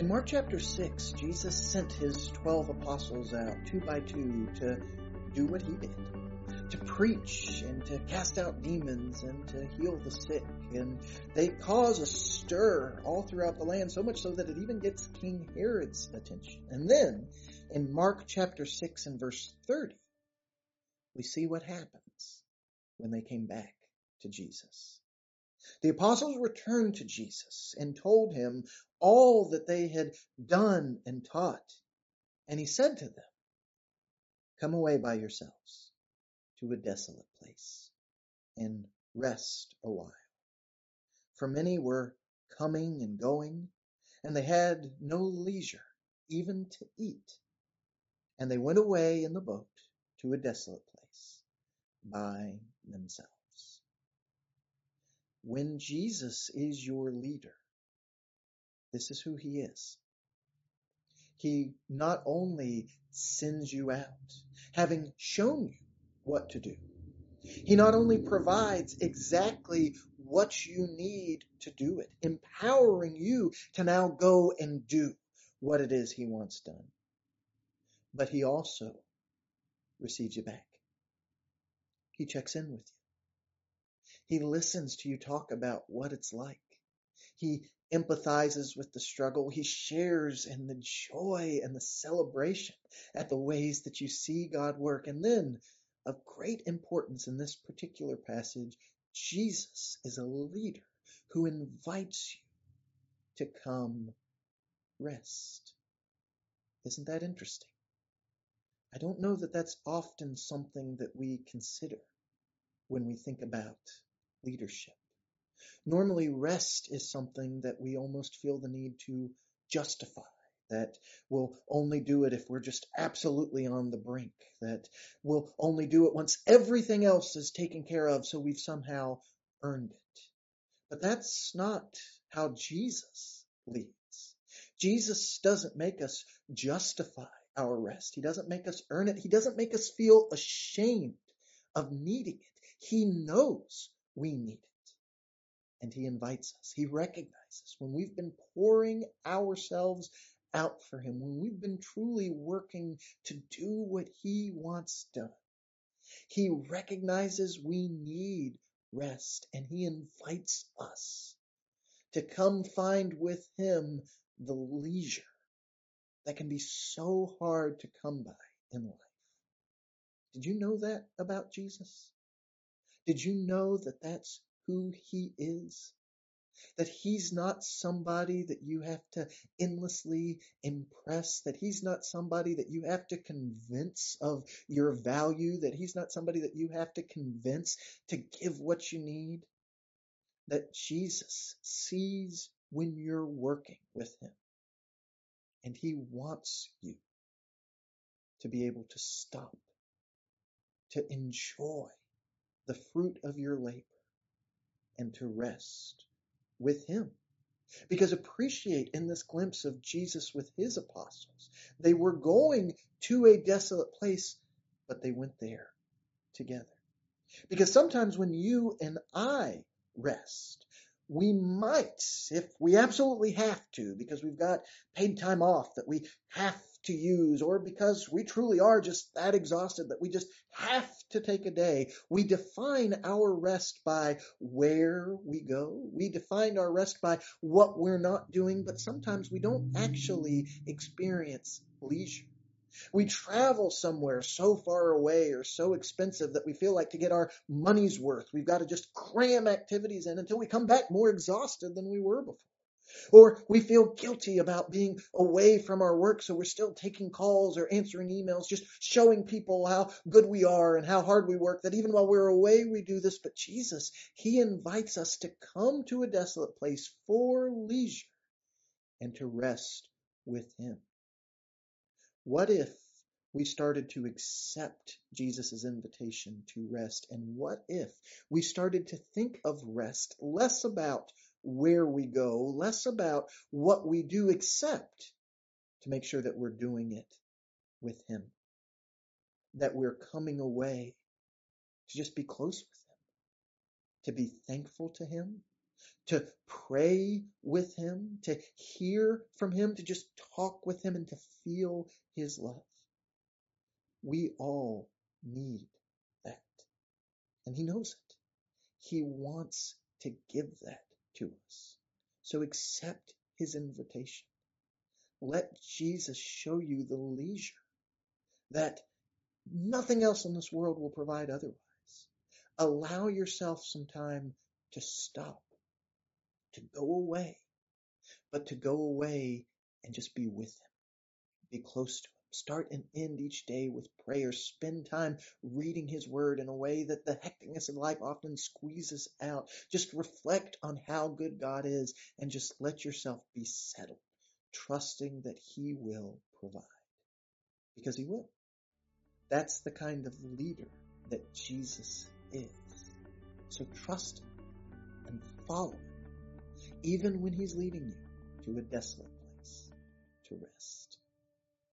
In Mark chapter 6, Jesus sent his 12 apostles out two by two to do what he did to preach and to cast out demons and to heal the sick. And they cause a stir all throughout the land, so much so that it even gets King Herod's attention. And then in Mark chapter 6 and verse 30, we see what happens when they came back to Jesus. The apostles returned to Jesus and told him all that they had done and taught. And he said to them, Come away by yourselves to a desolate place and rest a while. For many were coming and going, and they had no leisure even to eat. And they went away in the boat to a desolate place by themselves. When Jesus is your leader, this is who he is. He not only sends you out, having shown you what to do. He not only provides exactly what you need to do it, empowering you to now go and do what it is he wants done, but he also receives you back. He checks in with you. He listens to you talk about what it's like. He empathizes with the struggle. He shares in the joy and the celebration at the ways that you see God work. And then of great importance in this particular passage, Jesus is a leader who invites you to come rest. Isn't that interesting? I don't know that that's often something that we consider when we think about leadership. Normally, rest is something that we almost feel the need to justify that we'll only do it if we're just absolutely on the brink, that we'll only do it once everything else is taken care of, so we've somehow earned it. But that's not how Jesus leads. Jesus doesn't make us justify our rest. He doesn't make us earn it. He doesn't make us feel ashamed of needing it. He knows we need it and he invites us. He recognizes when we've been pouring ourselves out for him, when we've been truly working to do what he wants done, he recognizes we need rest and he invites us to come find with him the leisure that can be so hard to come by in life. Did you know that about Jesus? Did you know that that's who he is? that he's not somebody that you have to endlessly impress, that he's not somebody that you have to convince of your value, that he's not somebody that you have to convince to give what you need, that Jesus sees when you're working with him and he wants you to be able to stop, to enjoy the fruit of your labor and to rest with him. Because appreciate in this glimpse of Jesus with his apostles, they were going to a desolate place, but they went there together. Because sometimes when you and I rest, we might, if we absolutely have to, because we've got paid time off that we have to use, or because we truly are just that exhausted that we just have to take a day. We define our rest by where we go. We define our rest by what we're not doing, but sometimes we don't actually experience leisure. We travel somewhere so far away or so expensive that we feel like to get our money's worth, we've got to just cram activities in until we come back more exhausted than we were before. Or we feel guilty about being away from our work, so we're still taking calls or answering emails, just showing people how good we are and how hard we work, that even while we're away, we do this. But Jesus, He invites us to come to a desolate place for leisure and to rest with Him. What if we started to accept Jesus' invitation to rest? And what if we started to think of rest less about where we go, less about what we do, except to make sure that we're doing it with Him. That we're coming away to just be close with Him, to be thankful to Him, to pray with him, to hear from him, to just talk with him and to feel his love. We all need that. And he knows it. He wants to give that to us. So accept his invitation. Let Jesus show you the leisure that nothing else in this world will provide otherwise. Allow yourself some time to stop, to go away, but to go away and just be with him. Be close to him. Start and end each day with prayer. Spend time reading his word in a way that the hecticness of life often squeezes out. Just reflect on how good God is and just let yourself be settled, trusting that he will provide. Because he will. That's the kind of leader that Jesus is. So trust him and follow him, even when he's leading you to a desolate place to rest.